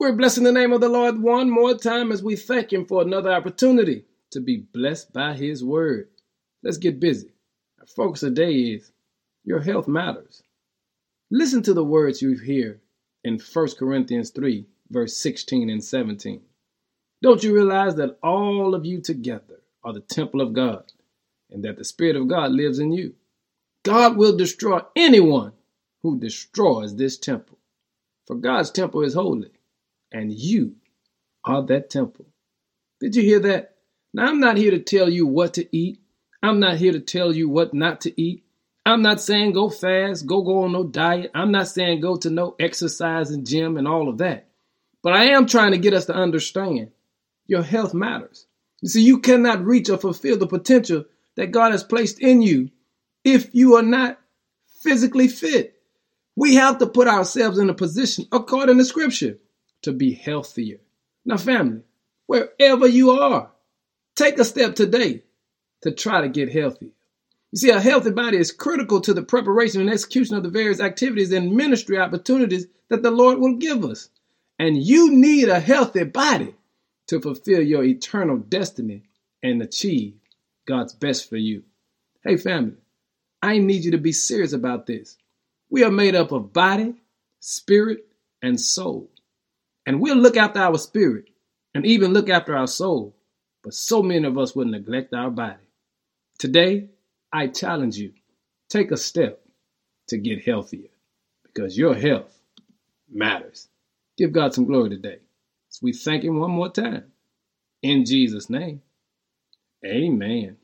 We're blessing the name of the Lord one more time as we thank Him for another opportunity to be blessed by His word. Let's get busy. Our focus today is your health matters. Listen to the words you hear in 1 Corinthians 3, verse 16 and 17. Don't you realize that all of you together are the temple of God and that the Spirit of God lives in you? God will destroy anyone who destroys this temple. For God's temple is holy and you are that temple. Did you hear that? Now, I'm not here to tell you what to eat. I'm not here to tell you what not to eat. I'm not saying go fast, go go on no diet. I'm not saying go to no exercise and gym and all of that. But I am trying to get us to understand your health matters. You see, you cannot reach or fulfill the potential that God has placed in you if you are not physically fit. We have to put ourselves in a position according to scripture to be healthier. Now, family, wherever you are, take a step today to try to get healthy. You see, a healthy body is critical to the preparation and execution of the various activities and ministry opportunities that the Lord will give us. And you need a healthy body to fulfill your eternal destiny and achieve God's best for you. Hey, family, I need you to be serious about this. We are made up of body, spirit, and soul. And we'll look after our spirit and even look after our soul. But so many of us will neglect our body. Today, I challenge you take a step to get healthier because your health matters. Give God some glory today. So we thank Him one more time. In Jesus' name, amen.